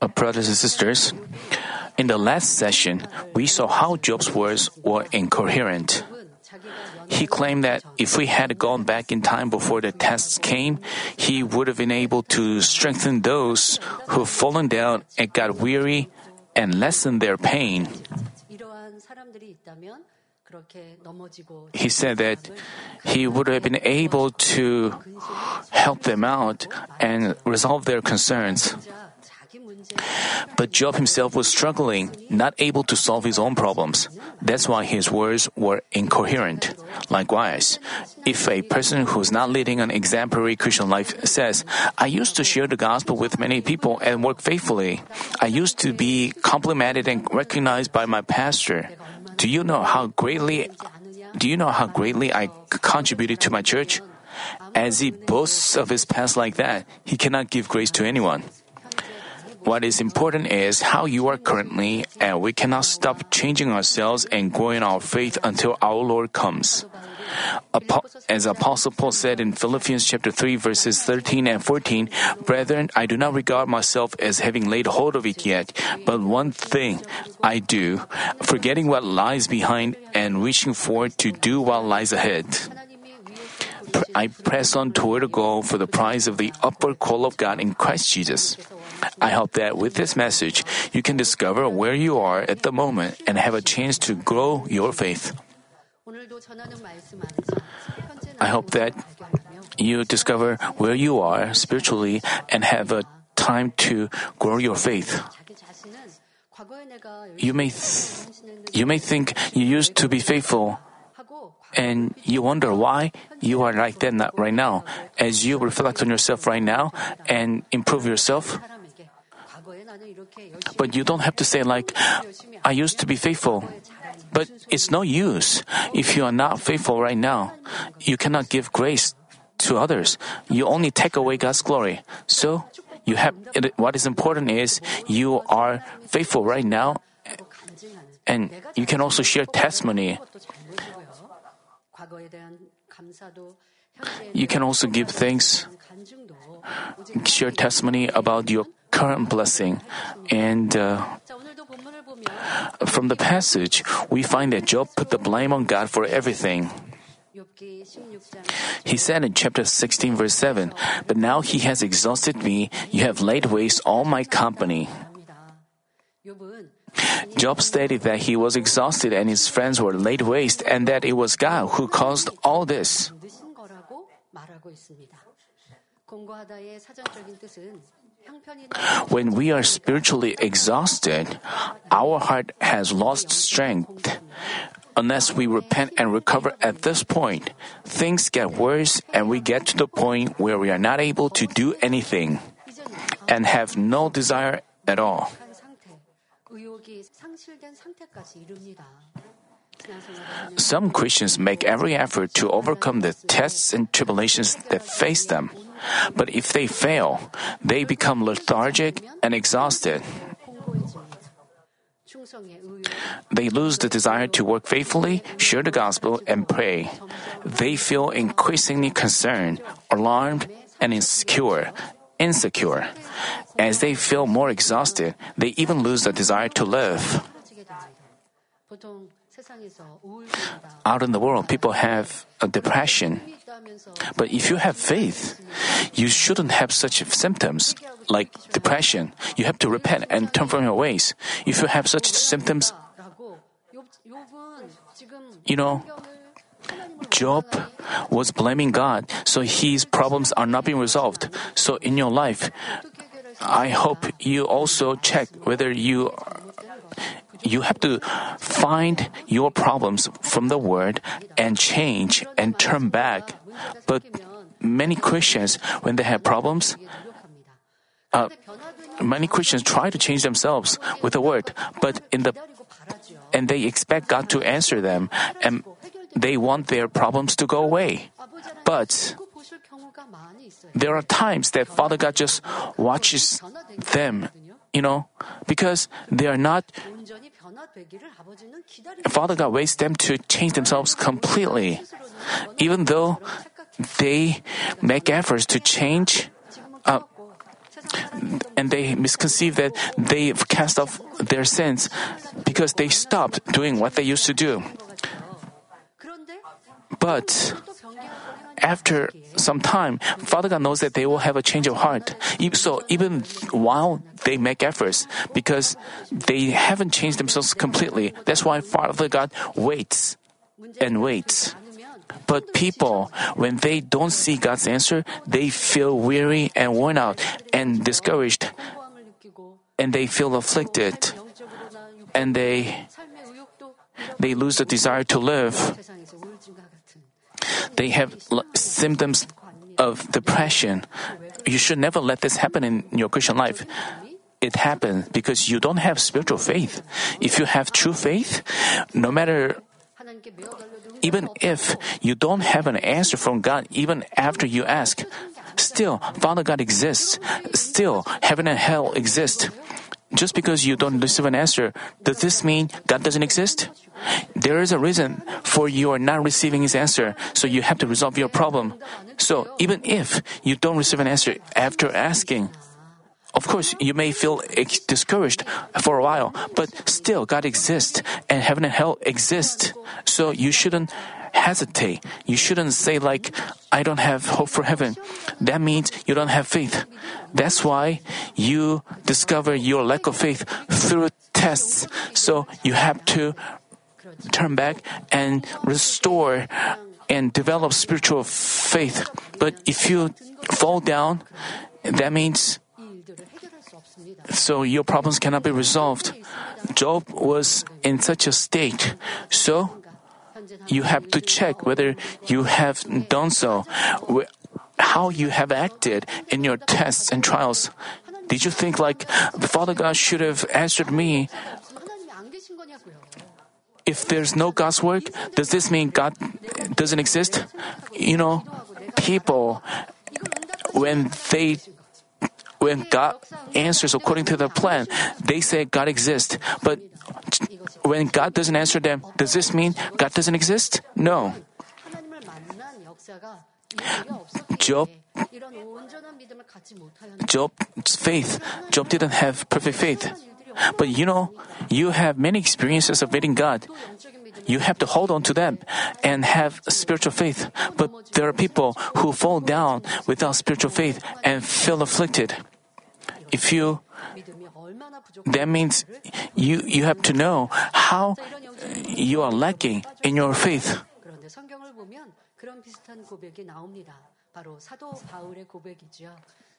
Uh, brothers and sisters, in the last session, we saw how Job's words were incoherent. He claimed that if we had gone back in time before the tests came, he would have been able to strengthen those who've fallen down and got weary and lessen their pain he said that he would have been able to help them out and resolve their concerns. But Job himself was struggling, not able to solve his own problems. That's why his words were incoherent. Likewise, if a person who's not leading an exemplary Christian life says, I used to share the gospel with many people and work faithfully, I used to be complimented and recognized by my pastor. Do you know how greatly do you know how greatly I contributed to my church? As he boasts of his past like that, he cannot give grace to anyone. What is important is how you are currently, and we cannot stop changing ourselves and growing our faith until our Lord comes. As Apostle Paul said in Philippians chapter 3 verses 13 and 14, Brethren, I do not regard myself as having laid hold of it yet, but one thing I do, forgetting what lies behind and reaching forward to do what lies ahead. I press on toward the goal for the prize of the upward call of God in Christ Jesus. I hope that with this message, you can discover where you are at the moment and have a chance to grow your faith. I hope that you discover where you are spiritually and have a time to grow your faith. You may, th- you may think you used to be faithful, and you wonder why you are like that right now. As you reflect on yourself right now and improve yourself, but you don't have to say like, "I used to be faithful." But it's no use. If you are not faithful right now, you cannot give grace to others. You only take away God's glory. So, you have what is important is you are faithful right now and you can also share testimony. You can also give thanks, share testimony about your current blessing, and uh, from the passage, we find that Job put the blame on God for everything. He said in chapter 16, verse 7, But now he has exhausted me, you have laid waste all my company. Job stated that he was exhausted and his friends were laid waste, and that it was God who caused all this. When we are spiritually exhausted, our heart has lost strength. Unless we repent and recover at this point, things get worse and we get to the point where we are not able to do anything and have no desire at all. Some Christians make every effort to overcome the tests and tribulations that face them. But if they fail, they become lethargic and exhausted. They lose the desire to work faithfully, share the gospel, and pray. They feel increasingly concerned, alarmed, and insecure. Insecure. As they feel more exhausted, they even lose the desire to live. Out in the world, people have a depression. But if you have faith, you shouldn't have such symptoms like depression. You have to repent and turn from your ways. If you have such symptoms, you know, Job was blaming God, so his problems are not being resolved. So in your life, I hope you also check whether you you have to find your problems from the word and change and turn back. But many Christians, when they have problems, uh, many Christians try to change themselves with the word, but in the and they expect God to answer them, and they want their problems to go away. But there are times that Father God just watches them, you know, because they are not. Father God waits them to change themselves completely even though they make efforts to change, uh, and they misconceive that they've cast off their sins because they stopped doing what they used to do. But after some time, Father God knows that they will have a change of heart. So even while they make efforts, because they haven't changed themselves completely, that's why Father God waits and waits. But people, when they don't see God's answer, they feel weary and worn out and discouraged, and they feel afflicted, and they, they lose the desire to live. They have symptoms of depression. You should never let this happen in your Christian life it happens because you don't have spiritual faith. If you have true faith, no matter even if you don't have an answer from God, even after you ask, still Father God exists. Still heaven and hell exist. Just because you don't receive an answer, does this mean God doesn't exist? There is a reason for you are not receiving His answer, so you have to resolve your problem. So even if you don't receive an answer after asking, of course, you may feel discouraged for a while, but still God exists and heaven and hell exist. So you shouldn't hesitate. You shouldn't say like, I don't have hope for heaven. That means you don't have faith. That's why you discover your lack of faith through tests. So you have to turn back and restore and develop spiritual faith. But if you fall down, that means so your problems cannot be resolved. Job was in such a state. So, you have to check whether you have done so, how you have acted in your tests and trials. Did you think like Father God should have answered me? If there's no God's work, does this mean God doesn't exist? You know, people when they when God answers according to the plan, they say God exists. But when God doesn't answer them, does this mean God doesn't exist? No. Job Job's faith. Job didn't have perfect faith. But you know, you have many experiences of meeting God you have to hold on to them and have spiritual faith. But there are people who fall down without spiritual faith and feel afflicted. If you, that means you, you have to know how you are lacking in your faith.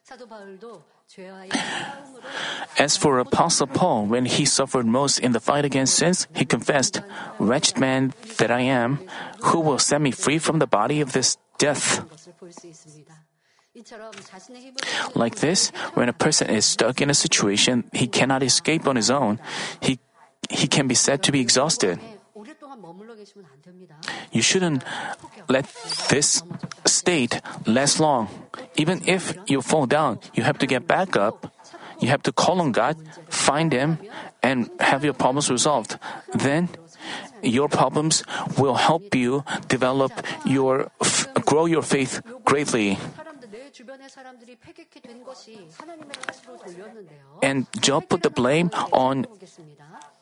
As for Apostle Paul, when he suffered most in the fight against sins, he confessed, Wretched man that I am, who will set me free from the body of this death? Like this, when a person is stuck in a situation he cannot escape on his own, he, he can be said to be exhausted. You shouldn't let this state last long. Even if you fall down, you have to get back up. You have to call on God, find Him, and have your problems resolved. Then your problems will help you develop your grow your faith greatly. And Job put the blame on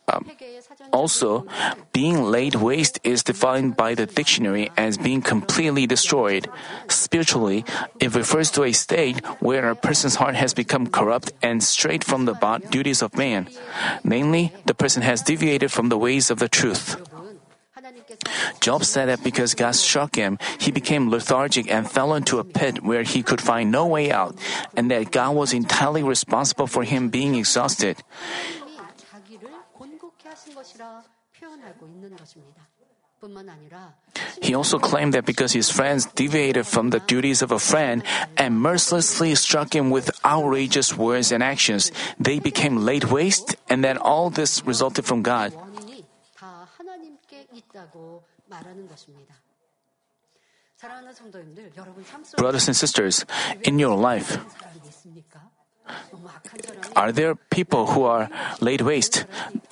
um, also, being laid waste is defined by the dictionary as being completely destroyed. Spiritually, it refers to a state where a person's heart has become corrupt and strayed from the duties of man. Namely, the person has deviated from the ways of the truth. Job said that because God struck him, he became lethargic and fell into a pit where he could find no way out, and that God was entirely responsible for him being exhausted. He also claimed that because his friends deviated from the duties of a friend and mercilessly struck him with outrageous words and actions, they became laid waste, and that all this resulted from God. Brothers and sisters, in your life, are there people who are laid waste?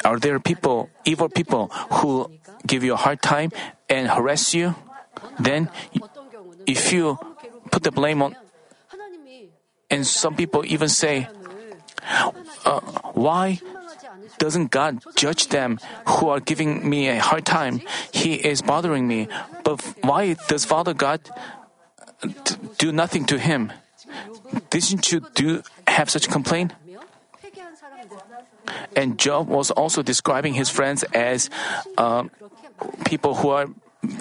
Are there people, evil people, who give you a hard time and harass you? Then, if you put the blame on, and some people even say, uh, why doesn't God judge them who are giving me a hard time? He is bothering me. But why does Father God do nothing to him? Didn't you do have such complaint? And Job was also describing his friends as uh, people who are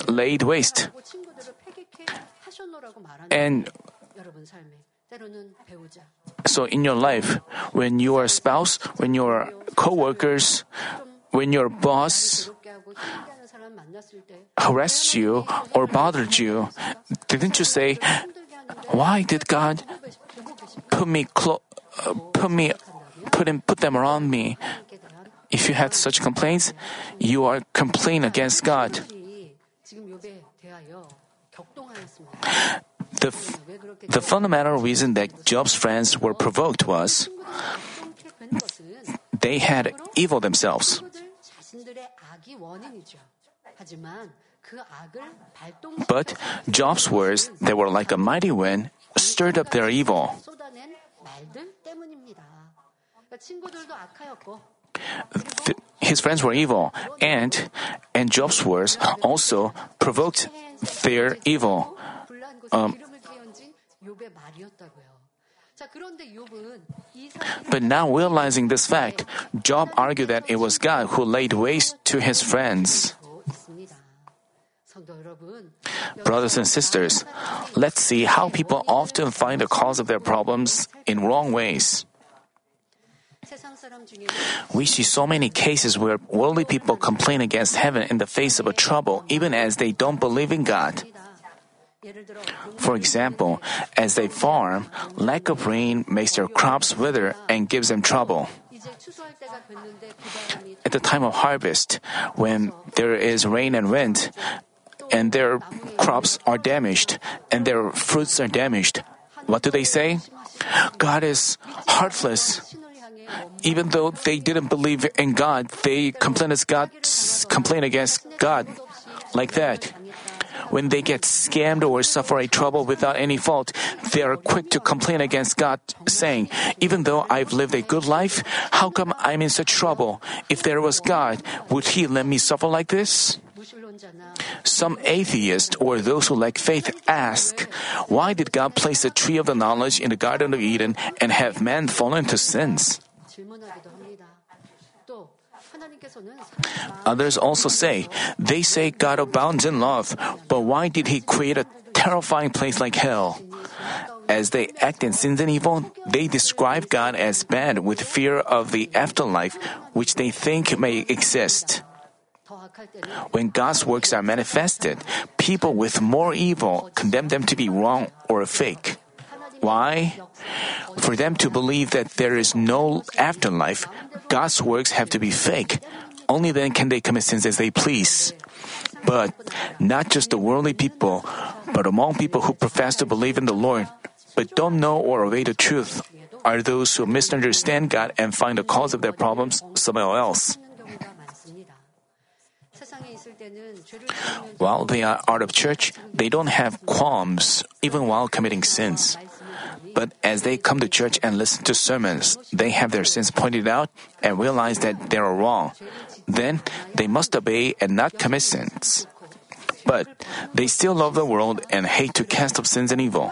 laid waste. And so in your life, when your spouse, when your co-workers, when your boss harassed you or bothered you, didn't you say, "Why did God put me clo- uh, put me put him put them around me?" If you had such complaints, you are complaining against God. The, the fundamental reason that Job's friends were provoked was they had evil themselves. But Job's words, that were like a mighty wind, stirred up their evil. His friends were evil, and and Job's words also provoked their evil. Um, but now realizing this fact, Job argued that it was God who laid waste to his friends. Brothers and sisters, let's see how people often find the cause of their problems in wrong ways. We see so many cases where worldly people complain against heaven in the face of a trouble, even as they don't believe in God. For example, as they farm, lack of rain makes their crops wither and gives them trouble. At the time of harvest, when there is rain and wind, and their crops are damaged, and their fruits are damaged, what do they say? God is heartless. Even though they didn't believe in God, they complain against God, complain against God like that. When they get scammed or suffer a trouble without any fault, they are quick to complain against God, saying, Even though I've lived a good life, how come I'm in such trouble? If there was God, would He let me suffer like this? Some atheists or those who lack faith ask, Why did God place the tree of the knowledge in the Garden of Eden and have man fall into sins? Others also say, they say God abounds in love, but why did He create a terrifying place like hell? As they act in sins and evil, they describe God as bad with fear of the afterlife, which they think may exist. When God's works are manifested, people with more evil condemn them to be wrong or fake. Why? For them to believe that there is no afterlife, God's works have to be fake. Only then can they commit sins as they please. But not just the worldly people, but among people who profess to believe in the Lord, but don't know or obey the truth, are those who misunderstand God and find the cause of their problems somewhere else. While they are out of church, they don't have qualms, even while committing sins. But as they come to church and listen to sermons, they have their sins pointed out and realize that they are wrong. Then they must obey and not commit sins. But they still love the world and hate to cast off sins and evil.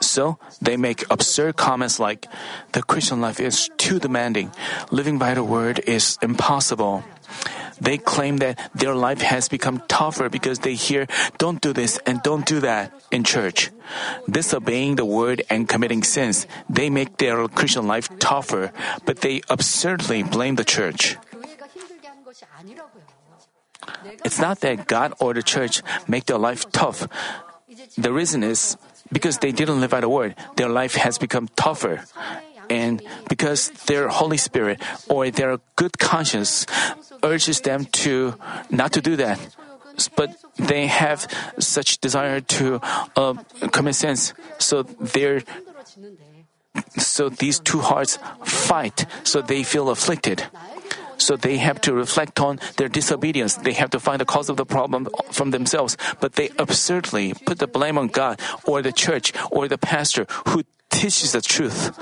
So they make absurd comments like, the Christian life is too demanding. Living by the word is impossible. They claim that their life has become tougher because they hear, don't do this and don't do that in church. Disobeying the word and committing sins, they make their Christian life tougher, but they absurdly blame the church. It's not that God or the church make their life tough. The reason is because they didn't live by the word, their life has become tougher. And because their Holy Spirit or their good conscience urges them to not to do that. But they have such desire to uh, commit sins, so they're so these two hearts fight, so they feel afflicted. So they have to reflect on their disobedience. They have to find the cause of the problem from themselves. But they absurdly put the blame on God or the church or the pastor who teaches the truth.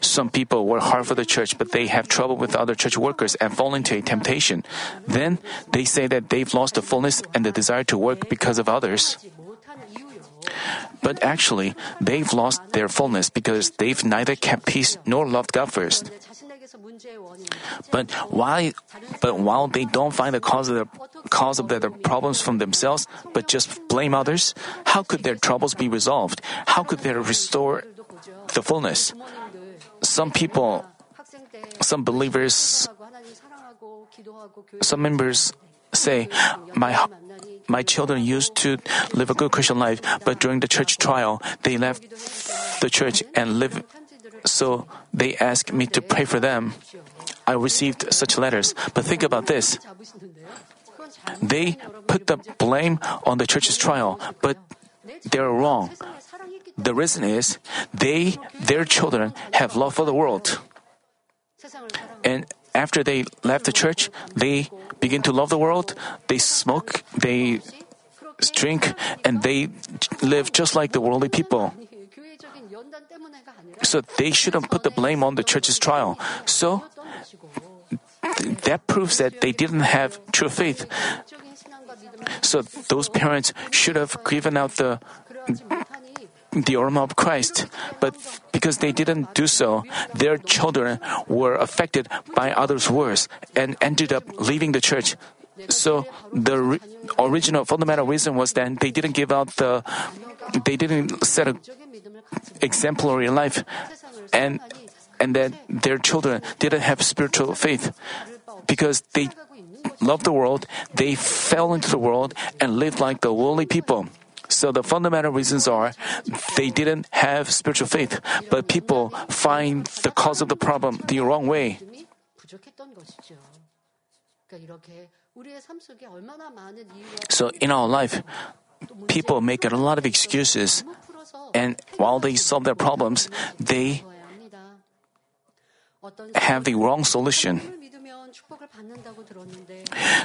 Some people work hard for the church, but they have trouble with other church workers and fall into a temptation. Then they say that they've lost the fullness and the desire to work because of others. But actually, they've lost their fullness because they've neither kept peace nor loved God first. But why? But while they don't find the cause of their cause of their problems from themselves, but just blame others, how could their troubles be resolved? How could they restore the fullness? Some people, some believers, some members say, "My my children used to live a good Christian life, but during the church trial, they left the church and live so they asked me to pray for them. I received such letters, but think about this. They put the blame on the church's trial, but they're wrong. The reason is they, their children, have love for the world. And after they left the church, they begin to love the world, they smoke, they drink, and they live just like the worldly people so they shouldn't put the blame on the church's trial. So that proves that they didn't have true faith. So those parents should have given out the the aroma of Christ, but because they didn't do so, their children were affected by others' words and ended up leaving the church. So the re- original fundamental reason was that they didn't give out the, they didn't set a exemplary life and and that their children didn't have spiritual faith because they loved the world, they fell into the world and lived like the worldly people. So the fundamental reasons are they didn't have spiritual faith, but people find the cause of the problem the wrong way. So in our life, people make a lot of excuses, and while they solve their problems, they have the wrong solution.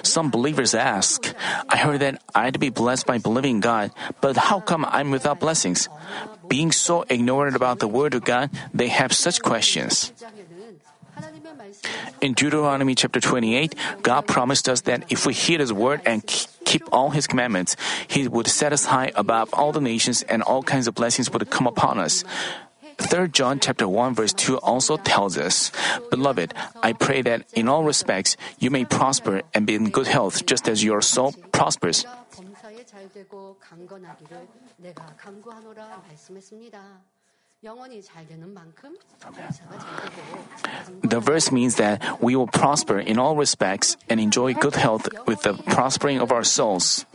Some believers ask, I heard that I'd be blessed by believing God, but how come I'm without blessings? Being so ignorant about the Word of God, they have such questions. In Deuteronomy chapter 28, God promised us that if we heed His word and keep all His commandments, He would set us high above all the nations and all kinds of blessings would come upon us. 3 John chapter 1 verse 2 also tells us, Beloved, I pray that in all respects you may prosper and be in good health just as your soul prospers. The verse means that we will prosper in all respects and enjoy good health with the prospering of our souls.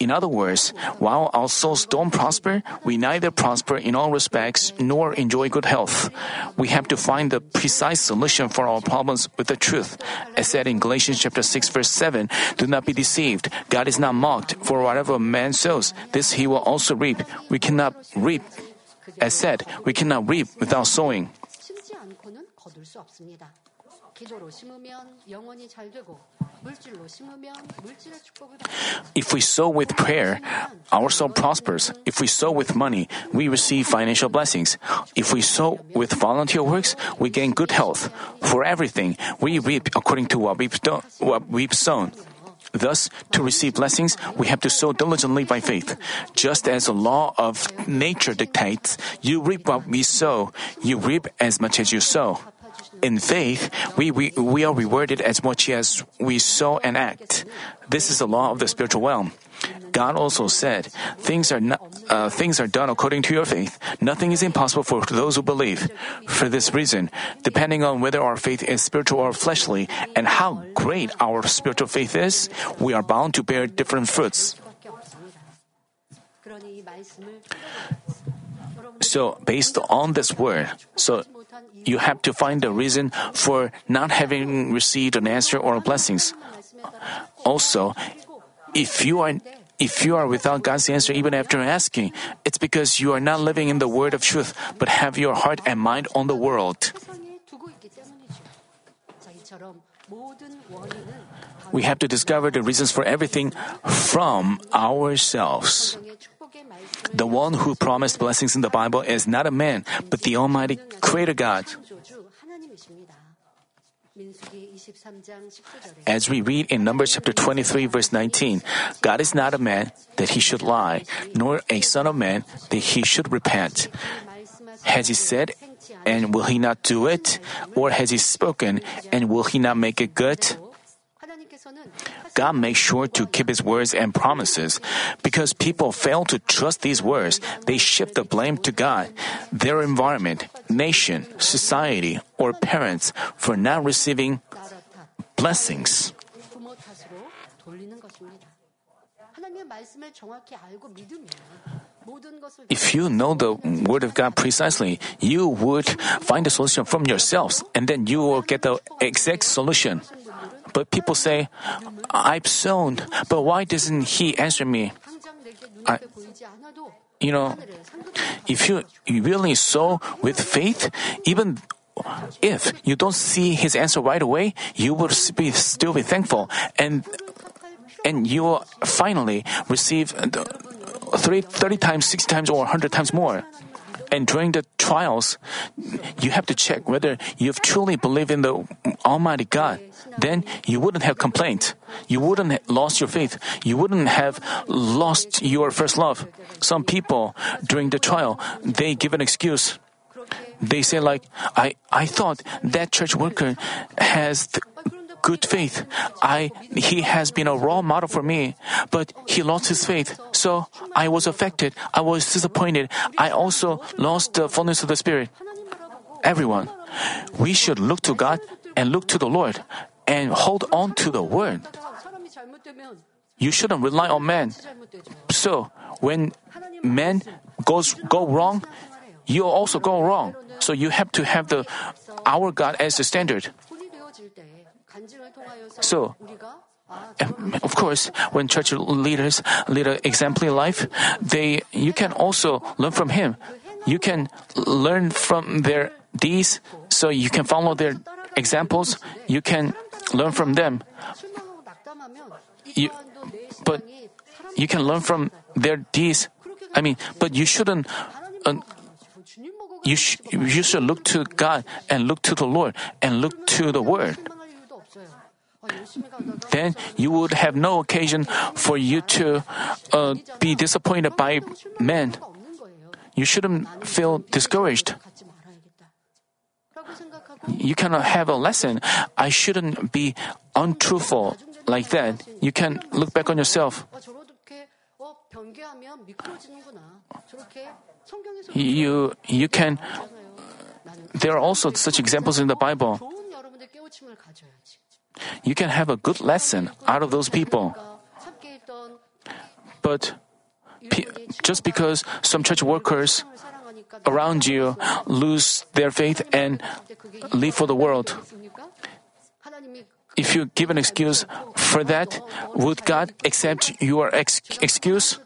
In other words, while our souls don't prosper, we neither prosper in all respects nor enjoy good health. We have to find the precise solution for our problems with the truth. As said in Galatians chapter 6 verse 7, do not be deceived. God is not mocked, for whatever a man sows, this he will also reap. We cannot reap. As said, we cannot reap without sowing. If we sow with prayer, our soul prospers. If we sow with money, we receive financial blessings. If we sow with volunteer works, we gain good health. For everything, we reap according to what we've, done, what we've sown. Thus, to receive blessings, we have to sow diligently by faith. Just as the law of nature dictates, you reap what we sow, you reap as much as you sow. In faith, we, we, we are rewarded as much as we sow and act. This is the law of the spiritual realm. God also said, "Things are not, uh, things are done according to your faith. Nothing is impossible for those who believe." For this reason, depending on whether our faith is spiritual or fleshly, and how great our spiritual faith is, we are bound to bear different fruits. So, based on this word, so you have to find a reason for not having received an answer or blessings. Also, if you are if you are without God's answer even after asking, it's because you are not living in the word of truth, but have your heart and mind on the world. We have to discover the reasons for everything from ourselves. The one who promised blessings in the Bible is not a man, but the Almighty Creator God. As we read in Numbers chapter 23, verse 19, God is not a man that he should lie, nor a son of man that he should repent. Has he said, and will he not do it? Or has he spoken, and will he not make it good? God makes sure to keep His words and promises. Because people fail to trust these words, they shift the blame to God, their environment, nation, society, or parents for not receiving blessings. If you know the Word of God precisely, you would find the solution from yourselves, and then you will get the exact solution. But people say, I've sown, but why doesn't he answer me? I, you know, if you really sow with faith, even if you don't see his answer right away, you will be, still be thankful and and you will finally receive 30, times, 60 times, or 100 times more. And during the trials, you have to check whether you've truly believed in the Almighty God. Then you wouldn't have complained. You wouldn't have lost your faith. You wouldn't have lost your first love. Some people during the trial, they give an excuse. They say like, I, I thought that church worker has th- good faith. I, he has been a role model for me, but he lost his faith. So I was affected. I was disappointed. I also lost the fullness of the Spirit. Everyone, we should look to God and look to the Lord and hold on to the Word. You shouldn't rely on man. So when man goes go wrong, you also go wrong. So you have to have the our God as the standard. So of course, when church leaders lead an exemplary life, they you can also learn from him. You can learn from their deeds, so you can follow their examples. You can learn from them. You, but you can learn from their deeds. I mean, but you shouldn't. Uh, you, sh- you should look to God and look to the Lord and look to the Word then you would have no occasion for you to uh, be disappointed by men. You shouldn't feel discouraged. You cannot have a lesson. I shouldn't be untruthful like that. You can look back on yourself. You, you can. There are also such examples in the Bible. You can have a good lesson out of those people. But pe- just because some church workers around you lose their faith and leave for the world, if you give an excuse for that, would God accept your ex- excuse?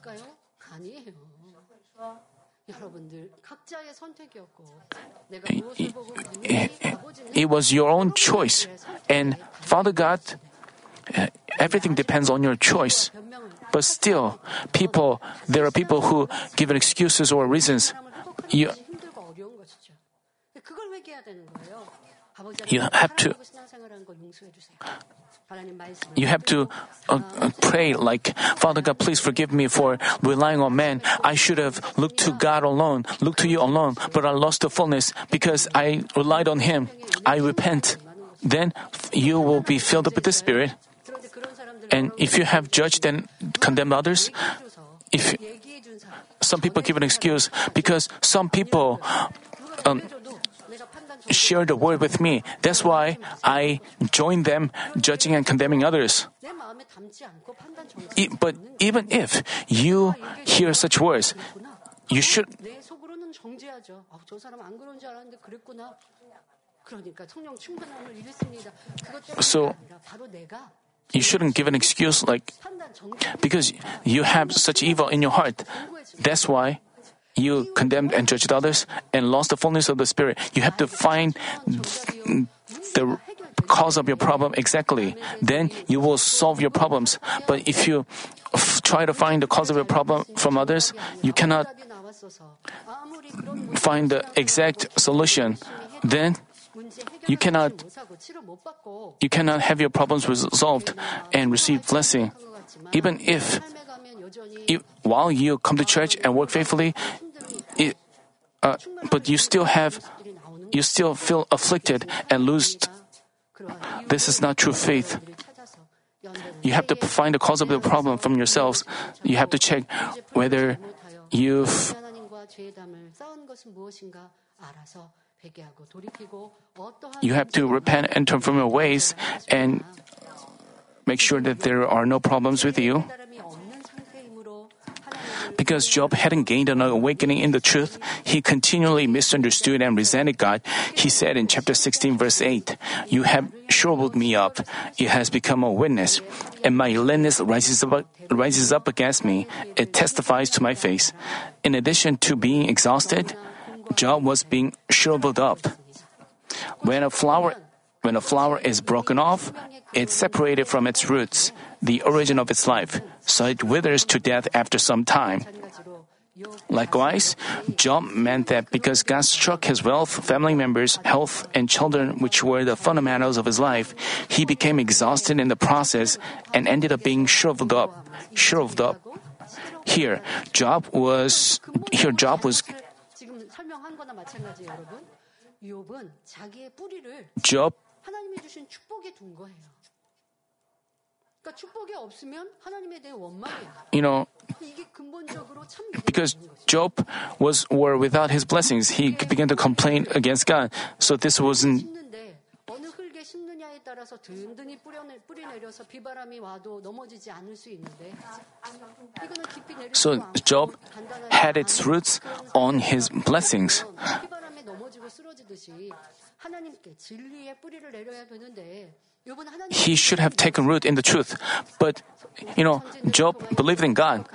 It was your own choice, and Father God, eh, everything depends on your choice. But still, people, there are people who give excuses or reasons. You, you have to you have to uh, uh, pray like father god please forgive me for relying on man i should have looked to god alone looked to you alone but i lost the fullness because i relied on him i repent then you will be filled up with the Spirit. And if you have judged and condemned others, if some people give an excuse because some people um, share the word with me, that's why I join them judging and condemning others. But even if you hear such words, you should so, you shouldn't give an excuse like, because you have such evil in your heart. That's why you condemned and judged others and lost the fullness of the Spirit. You have to find the cause of your problem exactly. Then you will solve your problems. But if you f- try to find the cause of your problem from others, you cannot find the exact solution. Then you cannot you cannot have your problems resolved and receive blessing. Even if, if while you come to church and work faithfully, it, uh, but you still have you still feel afflicted and lose. This is not true faith. You have to find the cause of the problem from yourselves. You have to check whether you've you have to repent and turn from your ways and make sure that there are no problems with you. Because Job hadn't gained an awakening in the truth, he continually misunderstood and resented God. He said in chapter 16, verse 8, You have shriveled me up. It has become a witness, and my illness rises up, rises up against me. It testifies to my face. In addition to being exhausted, Job was being shriveled up. When a flower when a flower is broken off, it's separated from its roots, the origin of its life, so it withers to death after some time. Likewise, Job meant that because God struck his wealth, family members, health, and children, which were the fundamentals of his life, he became exhausted in the process and ended up being shriveled up. Shriveled up. Here, Job was here. Job was Job you know, because Job was were without his blessings, he began to complain against God. So this wasn't 심는데 어느 흙에 심느냐에 따라서 든든히 뿌려내, 뿌리내려서 비바람이 와도 넘어지지 않을 수 있는데 이거는 깊이 내릴 so 수가 않고 Job 단단하지 had its 않은 roots 그런 on his blessings. 비바람에 넘어지고 쓰러지듯이 하나님께 진리의 뿌리를 내려야 되는데 이번 하나님 He should have taken root in the truth. But, you know, Job believed in God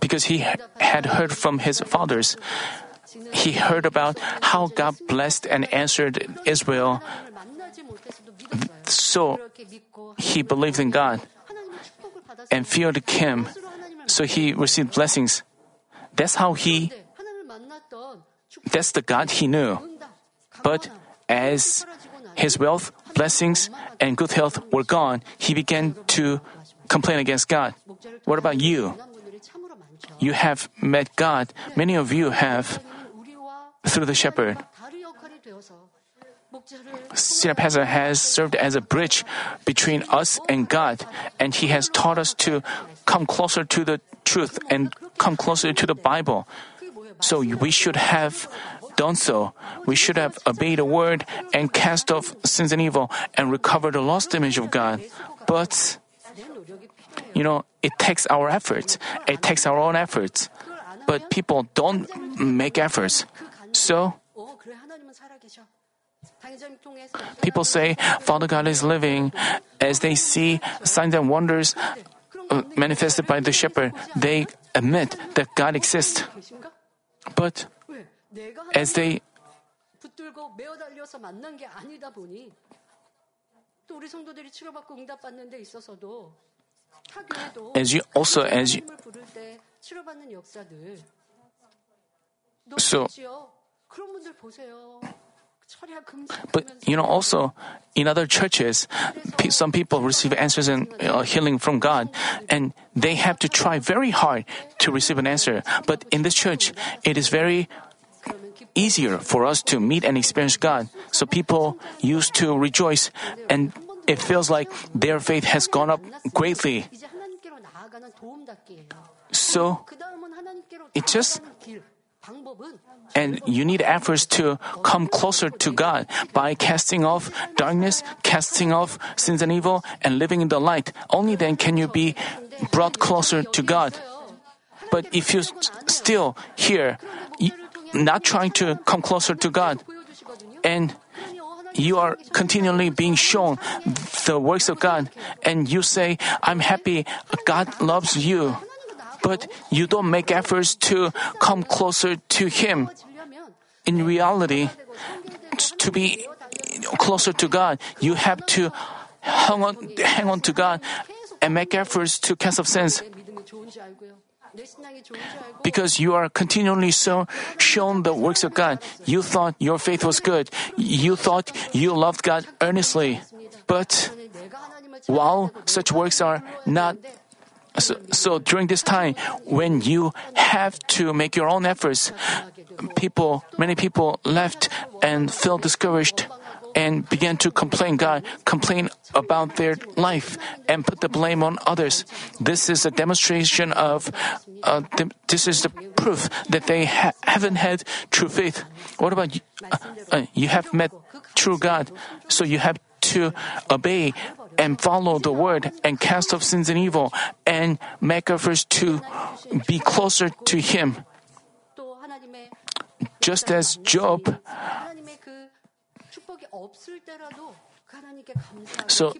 because he had heard from his fathers. he heard about how God blessed and answered Israel. So he believed in God and feared Him. So he received blessings. That's how he, that's the God he knew. But as his wealth, blessings, and good health were gone, he began to complain against God. What about you? You have met God. Many of you have through the shepherd. Senior Pastor has served as a bridge between us and God, and he has taught us to come closer to the truth and come closer to the Bible. So we should have done so. We should have obeyed the word and cast off sins and evil and recover the lost image of God. But, you know, it takes our efforts. It takes our own efforts. But people don't make efforts. So, people say Father God is living as they see signs and wonders uh, manifested by the shepherd. They admit that God exists. But as they as you also as you so but you know, also in other churches, some people receive answers and uh, healing from God, and they have to try very hard to receive an answer. But in this church, it is very easier for us to meet and experience God. So people used to rejoice, and it feels like their faith has gone up greatly. So it just and you need efforts to come closer to God by casting off darkness, casting off sins and evil, and living in the light. Only then can you be brought closer to God. But if you still here, not trying to come closer to God, and you are continually being shown the works of God, and you say, I'm happy, God loves you but you don't make efforts to come closer to Him. In reality, to be closer to God, you have to hang on, hang on to God and make efforts to cast off sins. Because you are continually so shown the works of God, you thought your faith was good. You thought you loved God earnestly. But while such works are not so, so during this time, when you have to make your own efforts, people, many people left and felt discouraged and began to complain God, complain about their life and put the blame on others. This is a demonstration of, uh, th- this is the proof that they ha- haven't had true faith. What about you? Uh, uh, you have met true God, so you have to obey and follow the word and cast off sins and evil and make efforts to be closer to Him. Just as Job. So,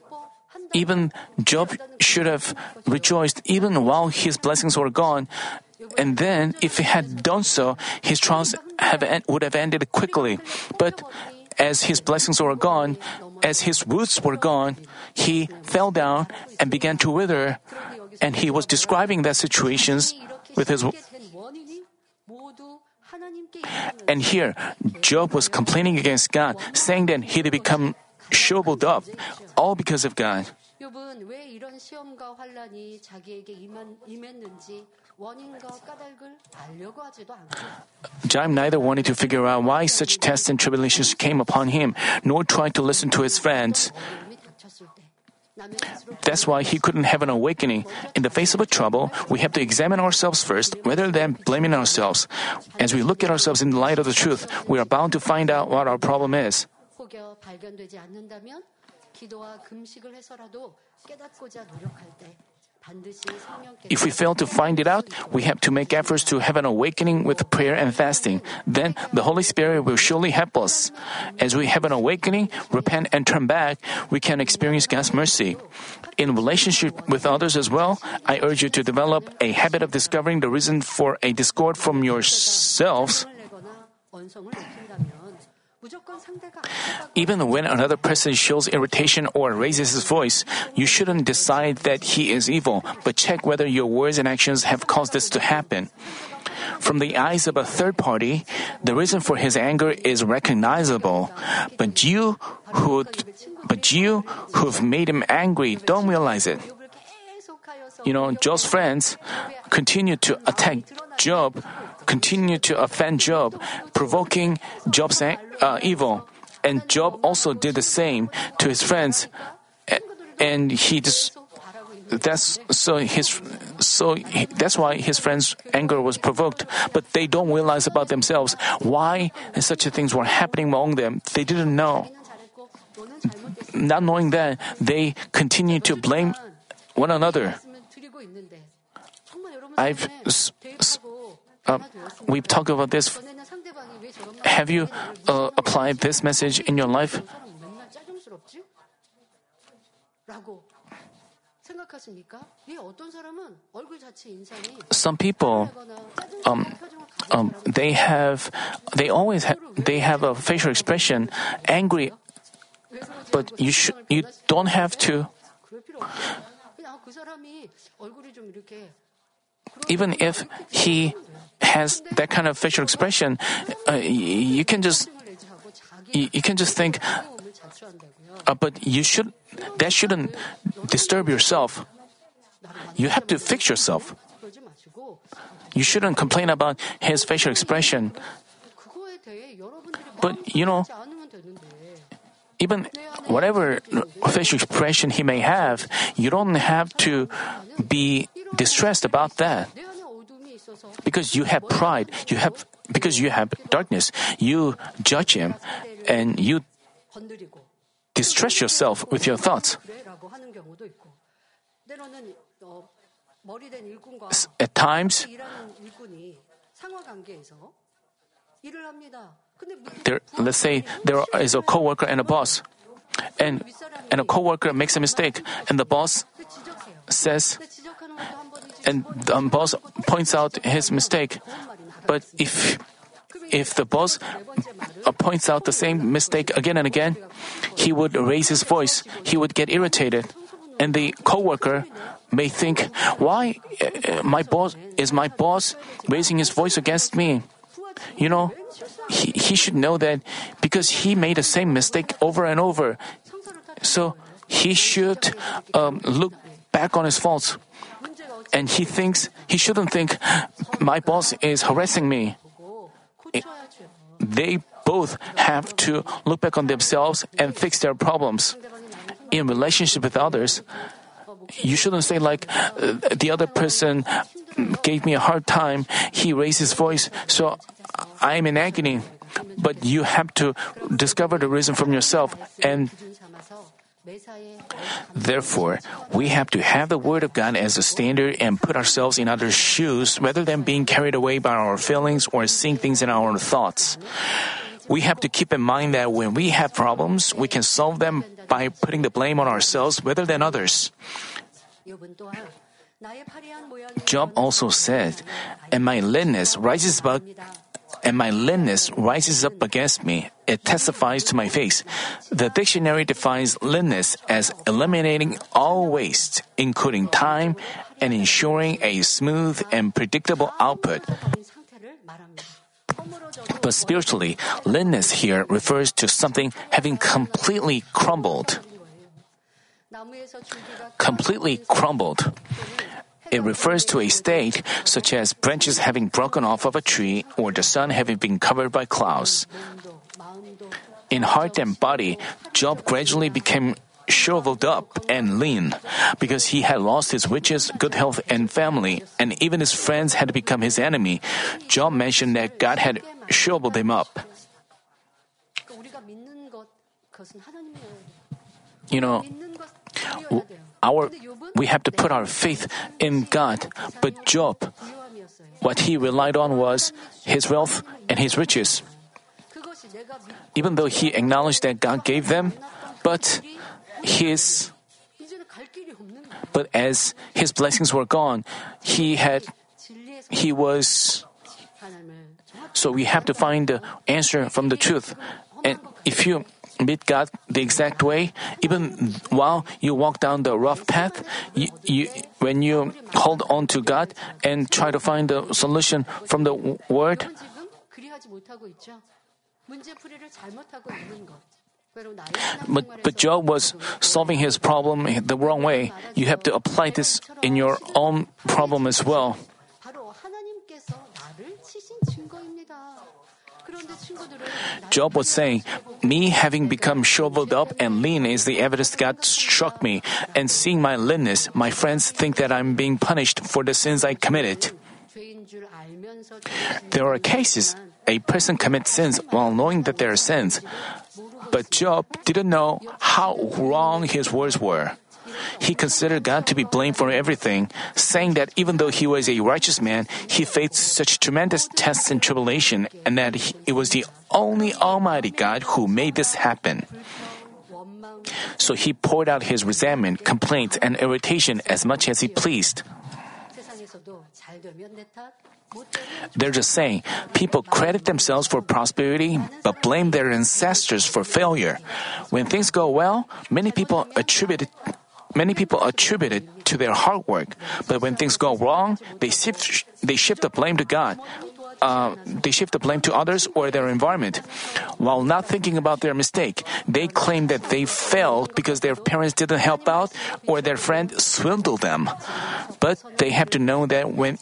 even Job should have rejoiced even while his blessings were gone. And then, if he had done so, his trials have, would have ended quickly. But as his blessings were gone, as his roots were gone, he fell down and began to wither. And he was describing that situations with his. And here, Job was complaining against God, saying that he had become shoveled up, all because of God. Job neither wanted to figure out why such tests and tribulations came upon him, nor tried to listen to his friends. That's why he couldn't have an awakening. In the face of a trouble, we have to examine ourselves first rather than blaming ourselves. As we look at ourselves in the light of the truth, we are bound to find out what our problem is. If we fail to find it out, we have to make efforts to have an awakening with prayer and fasting. Then the Holy Spirit will surely help us. As we have an awakening, repent, and turn back, we can experience God's mercy. In relationship with others as well, I urge you to develop a habit of discovering the reason for a discord from yourselves. Even when another person shows irritation or raises his voice, you shouldn't decide that he is evil, but check whether your words and actions have caused this to happen. From the eyes of a third party, the reason for his anger is recognizable, but you who but you who've made him angry don't realize it. You know, Job's friends continue to attack Job continued to offend Job, provoking Job's uh, evil. And Job also did the same to his friends, and he just that's so his so he, that's why his friends anger was provoked. But they don't realize about themselves why such things were happening among them. They didn't know. Not knowing that they continue to blame one another. I've s- s- uh, we talk about this. Have you uh, applied this message in your life? Some people, um, um, they have, they always ha- they have a facial expression, angry, but you should, you don't have to even if he has that kind of facial expression, uh, you can just you, you can just think, uh, but you should that shouldn't disturb yourself. You have to fix yourself. You shouldn't complain about his facial expression. But you know, even whatever facial expression he may have, you don't have to be distressed about that. Because you have pride, you have because you have darkness, you judge him and you distress yourself with your thoughts. At times, there, let's say there is a coworker and a boss, and and a coworker makes a mistake, and the boss says, and the um, boss points out his mistake. But if if the boss points out the same mistake again and again, he would raise his voice. He would get irritated, and the coworker may think, "Why uh, uh, my boss is my boss raising his voice against me?" You know, he, he should know that because he made the same mistake over and over, so he should um, look back on his faults. And he thinks he shouldn't think my boss is harassing me. They both have to look back on themselves and fix their problems. In relationship with others, you shouldn't say like the other person gave me a hard time. He raised his voice, so I'm in agony. But you have to discover the reason from yourself and Therefore, we have to have the Word of God as a standard and put ourselves in others' shoes rather than being carried away by our feelings or seeing things in our own thoughts. We have to keep in mind that when we have problems, we can solve them by putting the blame on ourselves rather than others. Job also said, And my leanness rises up and my leanness rises up against me. It testifies to my face. The dictionary defines leanness as eliminating all waste, including time, and ensuring a smooth and predictable output. But spiritually, leanness here refers to something having completely crumbled. Completely crumbled. It refers to a state such as branches having broken off of a tree or the sun having been covered by clouds. In heart and body, Job gradually became shriveled up and lean because he had lost his riches, good health, and family, and even his friends had become his enemy. Job mentioned that God had shriveled him up. You know, our we have to put our faith in God. But Job, what he relied on was his wealth and his riches. Even though he acknowledged that God gave them, but his but as his blessings were gone, he had he was so we have to find the answer from the truth. And if you meet God the exact way, even while you walk down the rough path, you, you, when you hold on to God and try to find the solution from the Word, but, but Job was solving his problem the wrong way. You have to apply this in your own problem as well. Job was saying, Me having become shriveled up and lean is the evidence God struck me, and seeing my leanness, my friends think that I'm being punished for the sins I committed. There are cases a person commits sins while knowing that they are sins, but Job didn't know how wrong his words were. He considered God to be blamed for everything, saying that even though he was a righteous man, he faced such tremendous tests and tribulation, and that he, it was the only Almighty God who made this happen. So he poured out his resentment, complaints, and irritation as much as he pleased. They're just saying people credit themselves for prosperity but blame their ancestors for failure. When things go well, many people attribute Many people attribute it to their hard work, but when things go wrong, they shift, they shift the blame to God. Uh, they shift the blame to others or their environment. While not thinking about their mistake, they claim that they failed because their parents didn't help out or their friend swindled them. But they have to know that when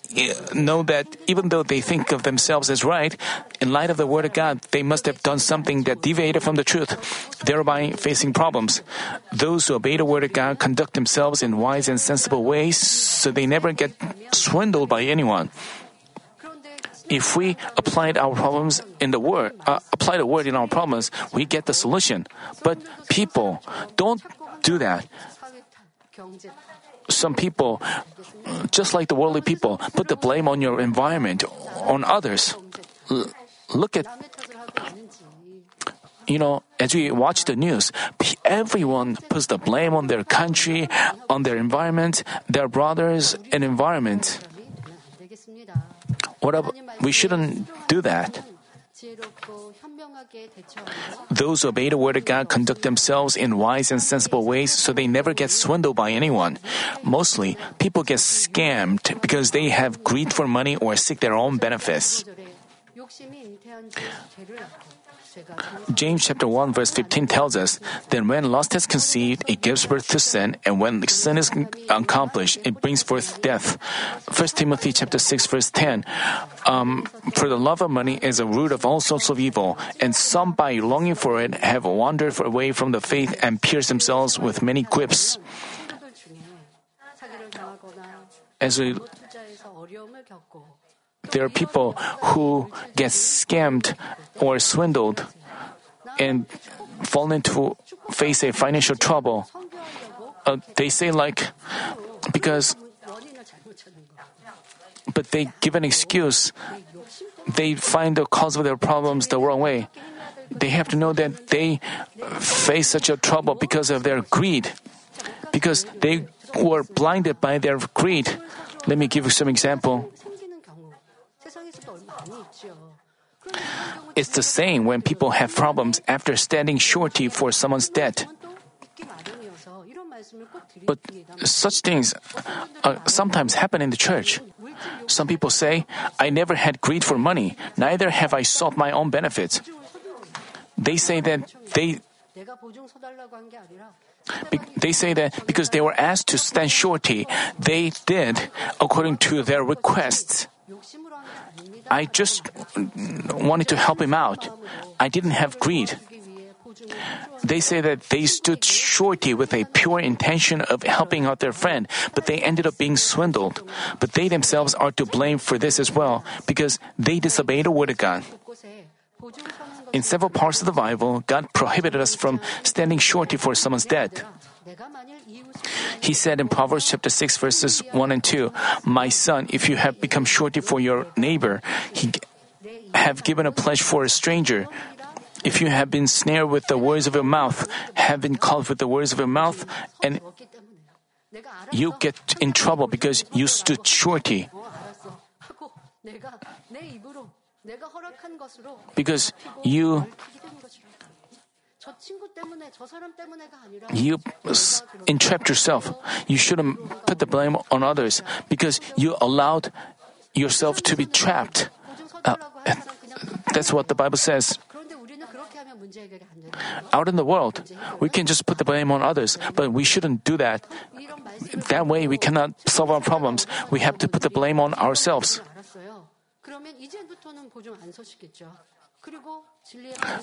know that even though they think of themselves as right, in light of the word of God, they must have done something that deviated from the truth, thereby facing problems. Those who obey the word of God conduct themselves in wise and sensible ways, so they never get swindled by anyone if we applied our problems in the word, uh, apply the word in our problems, we get the solution. But people don't do that. Some people, just like the worldly people, put the blame on your environment, on others. L- look at, you know, as we watch the news, everyone puts the blame on their country, on their environment, their brothers, and environment. What ab- we shouldn't do that. Those who obey the word of God conduct themselves in wise and sensible ways so they never get swindled by anyone. Mostly, people get scammed because they have greed for money or seek their own benefits. James chapter 1 verse 15 tells us that when lust is conceived, it gives birth to sin, and when sin is accomplished, it brings forth death. 1 Timothy chapter 6 verse 10, um, for the love of money is a root of all sorts of evil, and some by longing for it have wandered away from the faith and pierced themselves with many quips. As we there are people who get scammed or swindled and fall into face a financial trouble. Uh, they say like because but they give an excuse. They find the cause of their problems the wrong way. They have to know that they face such a trouble because of their greed. Because they were blinded by their greed. Let me give you some example. It's the same when people have problems after standing surety for someone's debt. But such things uh, sometimes happen in the church. Some people say, I never had greed for money, neither have I sought my own benefits. They say that they be, they say that because they were asked to stand surety, they did according to their requests. I just wanted to help him out. I didn't have greed. They say that they stood surety with a pure intention of helping out their friend, but they ended up being swindled. But they themselves are to blame for this as well, because they disobeyed the word of God. In several parts of the Bible, God prohibited us from standing surety for someone's debt. He said in Proverbs chapter 6 verses 1 and 2, "My son, if you have become surety for your neighbor, he have given a pledge for a stranger, if you have been snared with the words of your mouth, have been caught with the words of your mouth, and you get in trouble because you stood surety, Because you you entrapped yourself. You shouldn't put the blame on others because you allowed yourself to be trapped. Uh, that's what the Bible says. Out in the world, we can just put the blame on others, but we shouldn't do that. That way, we cannot solve our problems. We have to put the blame on ourselves.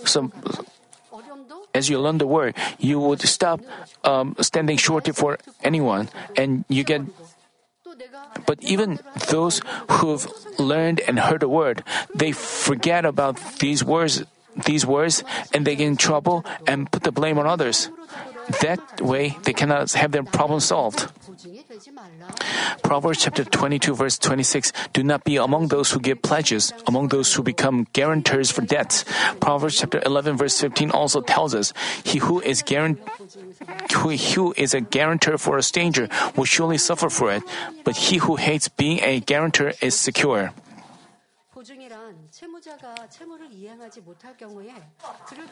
So, as you learn the word, you would stop um, standing surety for anyone, and you get. But even those who've learned and heard the word, they forget about these words, these words, and they get in trouble and put the blame on others. That way, they cannot have their problem solved. Proverbs chapter 22, verse 26 Do not be among those who give pledges, among those who become guarantors for debts. Proverbs chapter 11, verse 15 also tells us He who is, guarant- who, who is a guarantor for a stranger will surely suffer for it, but he who hates being a guarantor is secure. 채무자가 채무를 이행하지 못할 경우에 그를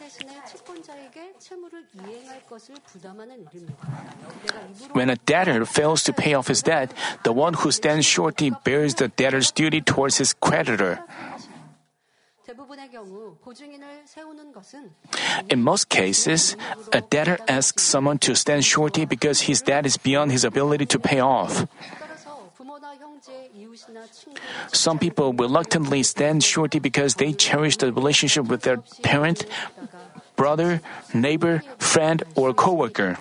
채권자에게 채무를 이행할 것을 부담하는 일입니다. When a debtor fails to pay off his debt, the one who stands surety bears the debtor's duty towards his creditor. In most cases, a debtor asks someone to stand surety because his debt is beyond his ability to pay off. Some people reluctantly stand surety because they cherish the relationship with their parent, brother, neighbor, friend, or coworker.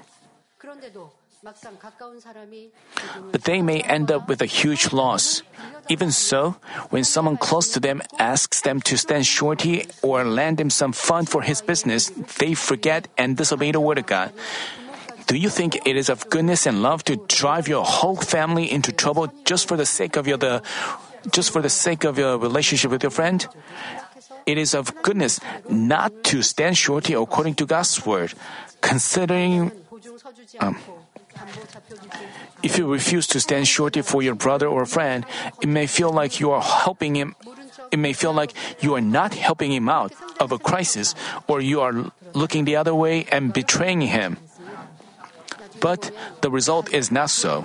But they may end up with a huge loss. Even so, when someone close to them asks them to stand surety or lend them some fund for his business, they forget and disobey the word of God. Do you think it is of goodness and love to drive your whole family into trouble just for the sake of your the, just for the sake of your relationship with your friend? It is of goodness not to stand surety according to God's word, considering. Um, if you refuse to stand surety for your brother or friend, it may feel like you are helping him. It may feel like you are not helping him out of a crisis, or you are looking the other way and betraying him. But the result is not so.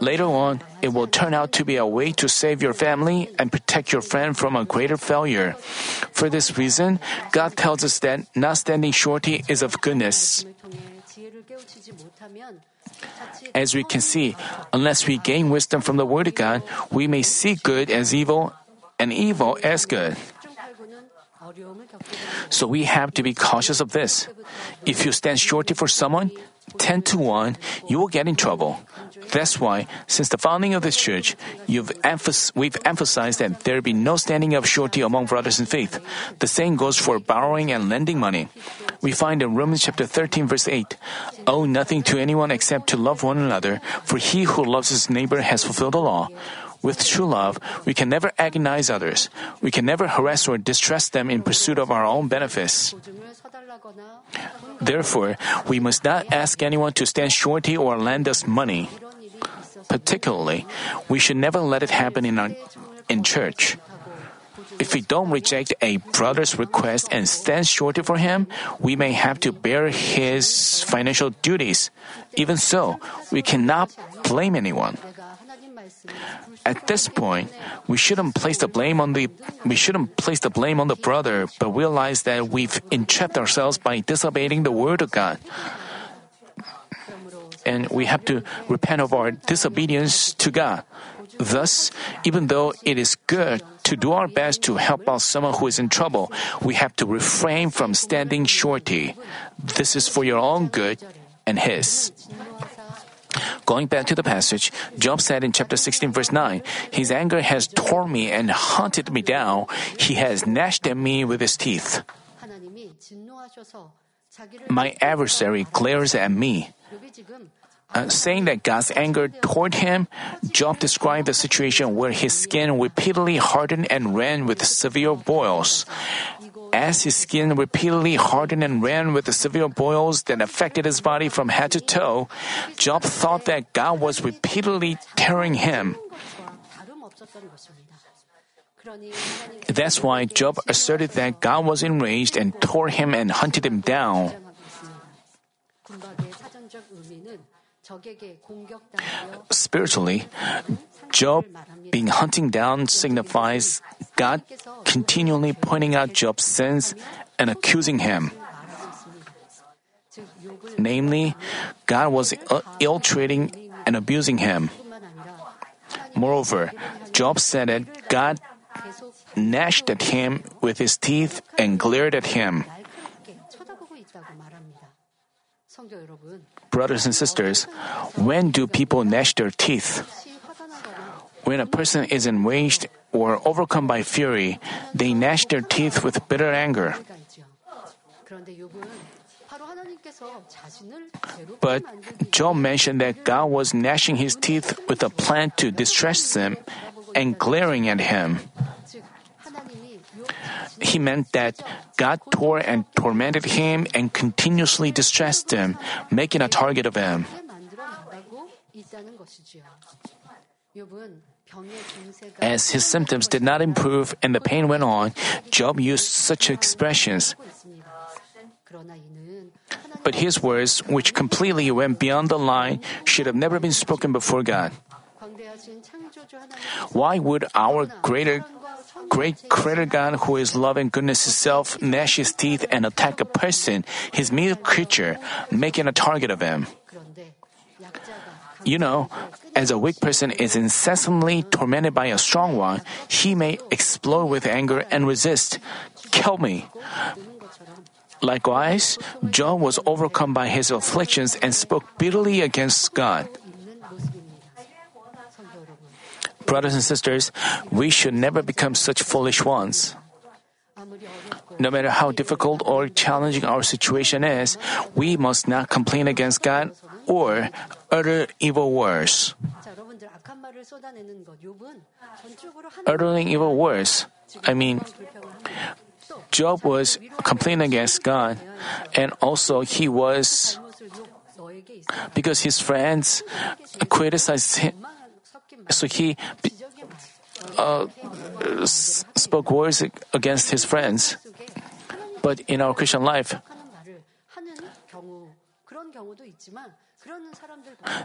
Later on, it will turn out to be a way to save your family and protect your friend from a greater failure. For this reason, God tells us that not standing surety is of goodness. As we can see, unless we gain wisdom from the Word of God, we may see good as evil and evil as good. So we have to be cautious of this. If you stand surety for someone, 10 to 1, you will get in trouble. That's why, since the founding of this church, we've emphasized that there be no standing up surety among brothers in faith. The same goes for borrowing and lending money. We find in Romans chapter 13 verse 8, Owe nothing to anyone except to love one another, for he who loves his neighbor has fulfilled the law. With true love, we can never agonize others. We can never harass or distress them in pursuit of our own benefits. Therefore, we must not ask anyone to stand surety or lend us money. Particularly, we should never let it happen in, our, in church. If we don't reject a brother's request and stand surety for him, we may have to bear his financial duties. Even so, we cannot blame anyone. At this point, we shouldn't place the blame on the we shouldn't place the blame on the brother, but realize that we've entrapped ourselves by disobeying the word of God. And we have to repent of our disobedience to God. Thus, even though it is good to do our best to help out someone who is in trouble, we have to refrain from standing surety. This is for your own good and his. Going back to the passage, Job said in chapter 16, verse 9, His anger has torn me and hunted me down. He has gnashed at me with his teeth. My adversary glares at me. Uh, saying that God's anger toward him, Job described the situation where his skin repeatedly hardened and ran with severe boils. As his skin repeatedly hardened and ran with the severe boils that affected his body from head to toe, Job thought that God was repeatedly tearing him. That's why Job asserted that God was enraged and tore him and hunted him down. Spiritually, Job being hunting down signifies God continually pointing out Job's sins and accusing him. Namely, God was ill treating and abusing him. Moreover, Job said that God gnashed at him with his teeth and glared at him. Brothers and sisters, when do people gnash their teeth? When a person is enraged or overcome by fury, they gnash their teeth with bitter anger. But Job mentioned that God was gnashing his teeth with a plan to distress him and glaring at him. He meant that God tore and tormented him and continuously distressed him, making a target of him. As his symptoms did not improve and the pain went on, Job used such expressions. But his words, which completely went beyond the line, should have never been spoken before God. Why would our greater great creator God who is loving goodness itself gnash his teeth and attack a person, his mere creature, making a target of him? You know, as a weak person is incessantly tormented by a strong one, he may explode with anger and resist. Kill me. Likewise, Job was overcome by his afflictions and spoke bitterly against God. Brothers and sisters, we should never become such foolish ones. No matter how difficult or challenging our situation is, we must not complain against God or utter evil words. Uttering evil words, I mean, Job was complaining against God, and also he was because his friends criticized him. So he uh, spoke words against his friends. But in our Christian life,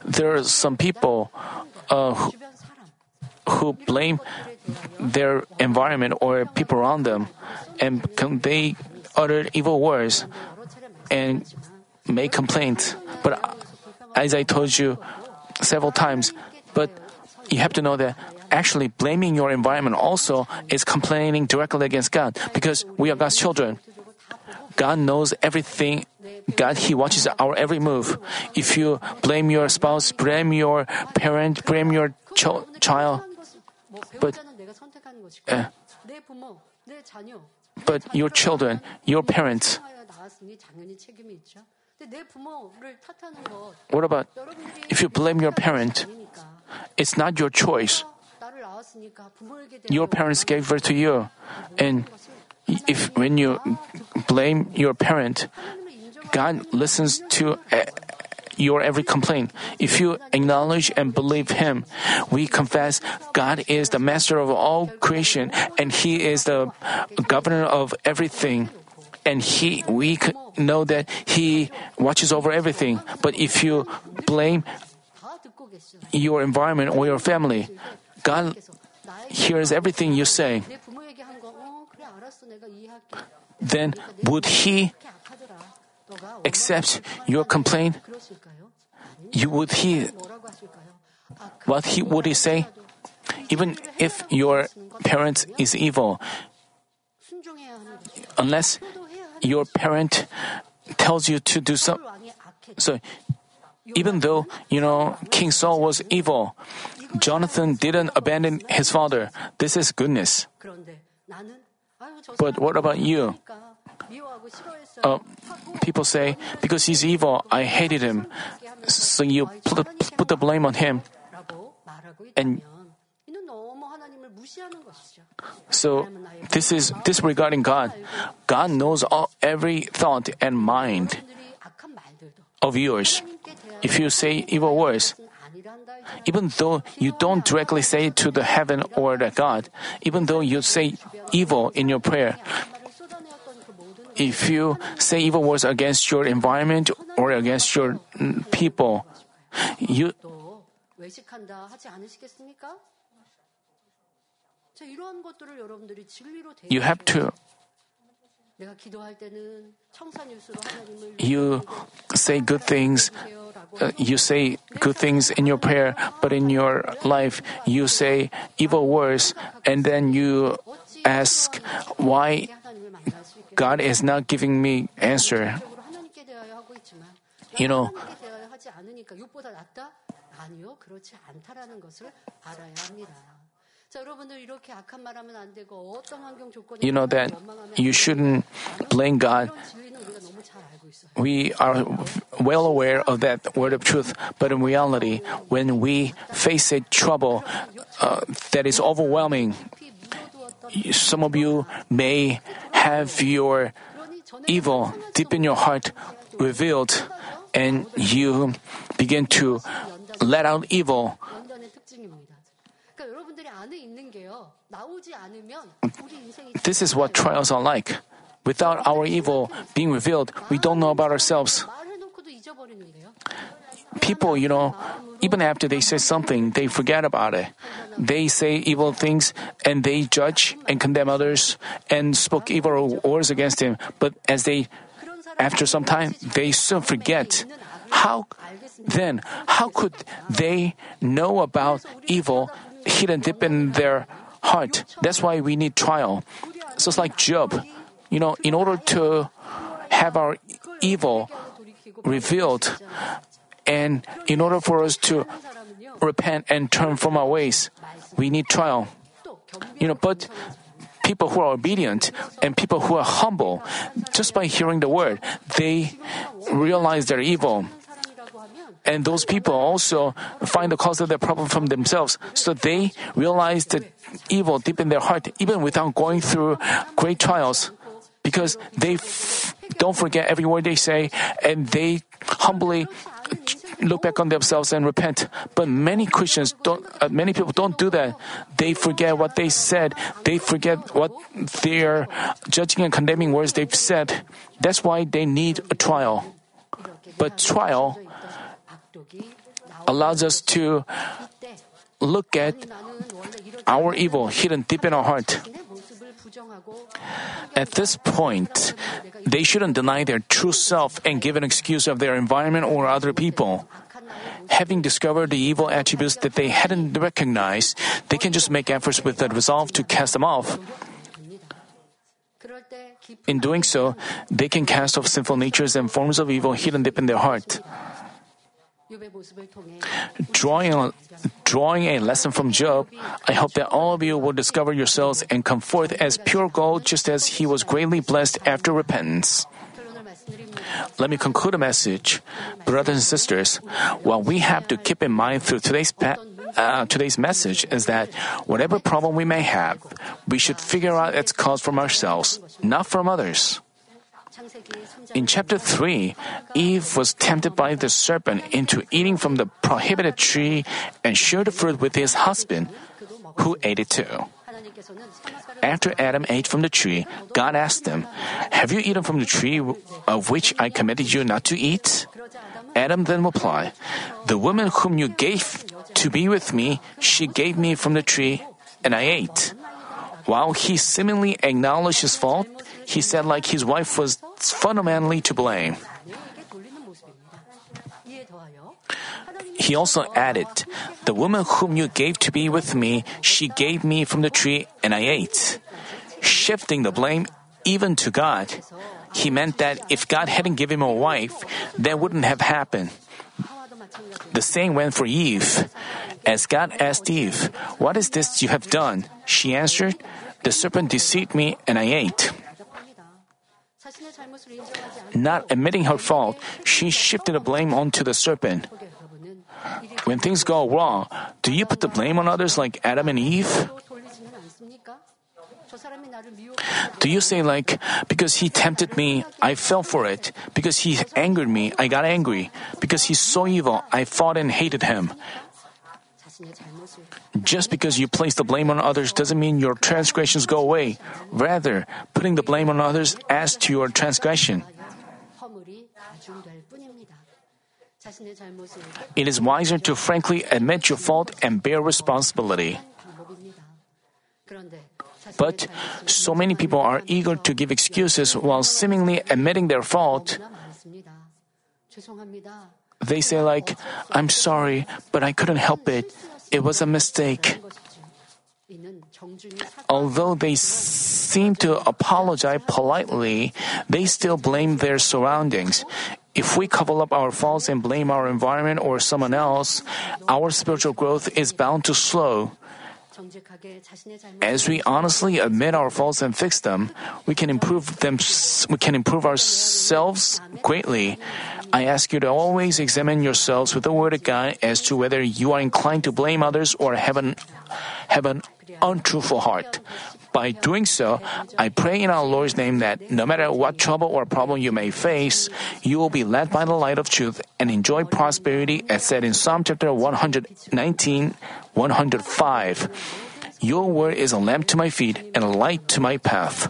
there are some people uh, who, who, blame their environment or people around them and they utter evil words and make complaints. But as I told you several times, but you have to know that actually blaming your environment also is complaining directly against God because we are God's children. God knows everything. God, He watches our every move. If you blame your spouse, blame your parent, blame your cho- child, but, uh, but your children, your parents, what about if you blame your parent? It's not your choice. Your parents gave birth to you, and if when you blame your parent, God listens to eh, your every complaint. If you acknowledge and believe Him, we confess God is the master of all creation and He is the governor of everything and he we know that he watches over everything. But if you blame your environment or your family, God hears everything you say. Then would he accept your complaint? You would he what he would he say? Even if your parents is evil, unless your parent tells you to do something, So, even though, you know, King Saul was evil, Jonathan didn't abandon his father. This is goodness. But what about you? Uh, people say, because he's evil, I hated him. So you put, put the blame on him. And so this is disregarding God. God knows all, every thought and mind of yours. If you say evil words, even though you don't directly say it to the heaven or the God, even though you say evil in your prayer, if you say evil words against your environment or against your mm, people, you you have to. You say good things. Uh, you say good things in your prayer, but in your life you say evil words, and then you ask why God is not giving me answer. You know, you know that you shouldn't blame God. We are well aware of that word of truth, but in reality, when we face a trouble uh, that is overwhelming, some of you may have your evil deep in your heart revealed, and you begin to let out evil this is what trials are like. Without our evil being revealed, we don't know about ourselves. People, you know, even after they say something, they forget about it. They say evil things and they judge and condemn others and spoke evil words against him. But as they, after some time, they soon forget. How then, how could they know about evil hidden deep in their heart. That's why we need trial. So it's like Job. You know, in order to have our evil revealed, and in order for us to repent and turn from our ways, we need trial. You know, but people who are obedient and people who are humble, just by hearing the word, they realize their evil. And those people also find the cause of their problem from themselves. So they realize the evil deep in their heart, even without going through great trials, because they f- don't forget every word they say and they humbly look back on themselves and repent. But many Christians don't, uh, many people don't do that. They forget what they said. They forget what their judging and condemning words they've said. That's why they need a trial. But trial allows us to look at our evil hidden deep in our heart. At this point, they shouldn't deny their true self and give an excuse of their environment or other people. Having discovered the evil attributes that they hadn't recognized, they can just make efforts with the resolve to cast them off. In doing so, they can cast off sinful natures and forms of evil hidden deep in their heart. Drawing drawing a lesson from Job, I hope that all of you will discover yourselves and come forth as pure gold just as he was greatly blessed after repentance. Let me conclude the message. Brothers and sisters, what we have to keep in mind through today's pa- uh, today's message is that whatever problem we may have, we should figure out its cause from ourselves, not from others. In chapter 3, Eve was tempted by the serpent into eating from the prohibited tree and shared the fruit with his husband, who ate it too. After Adam ate from the tree, God asked him, Have you eaten from the tree of which I commanded you not to eat? Adam then replied, The woman whom you gave to be with me, she gave me from the tree, and I ate. While he seemingly acknowledged his fault, he said like his wife was fundamentally to blame. He also added, The woman whom you gave to be with me, she gave me from the tree, and I ate. Shifting the blame even to God, he meant that if God hadn't given him a wife, that wouldn't have happened. The same went for Eve. As God asked Eve, What is this you have done? She answered, The serpent deceived me, and I ate. Not admitting her fault, she shifted the blame onto the serpent. When things go wrong, do you put the blame on others like Adam and Eve? Do you say like, because he tempted me, I fell for it. Because he angered me, I got angry. Because he's so evil, I fought and hated him. Just because you place the blame on others doesn't mean your transgressions go away. Rather, putting the blame on others adds to your transgression. It is wiser to frankly admit your fault and bear responsibility. But so many people are eager to give excuses while seemingly admitting their fault. They say like, I'm sorry, but I couldn't help it. It was a mistake. Although they seem to apologize politely, they still blame their surroundings. If we cover up our faults and blame our environment or someone else, our spiritual growth is bound to slow. As we honestly admit our faults and fix them, we can improve them. We can improve ourselves greatly. I ask you to always examine yourselves with the Word of God as to whether you are inclined to blame others or have an have an untruthful heart. By doing so, I pray in our Lord's name that no matter what trouble or problem you may face, you will be led by the light of truth and enjoy prosperity as said in Psalm chapter 119, 105. Your word is a lamp to my feet and a light to my path.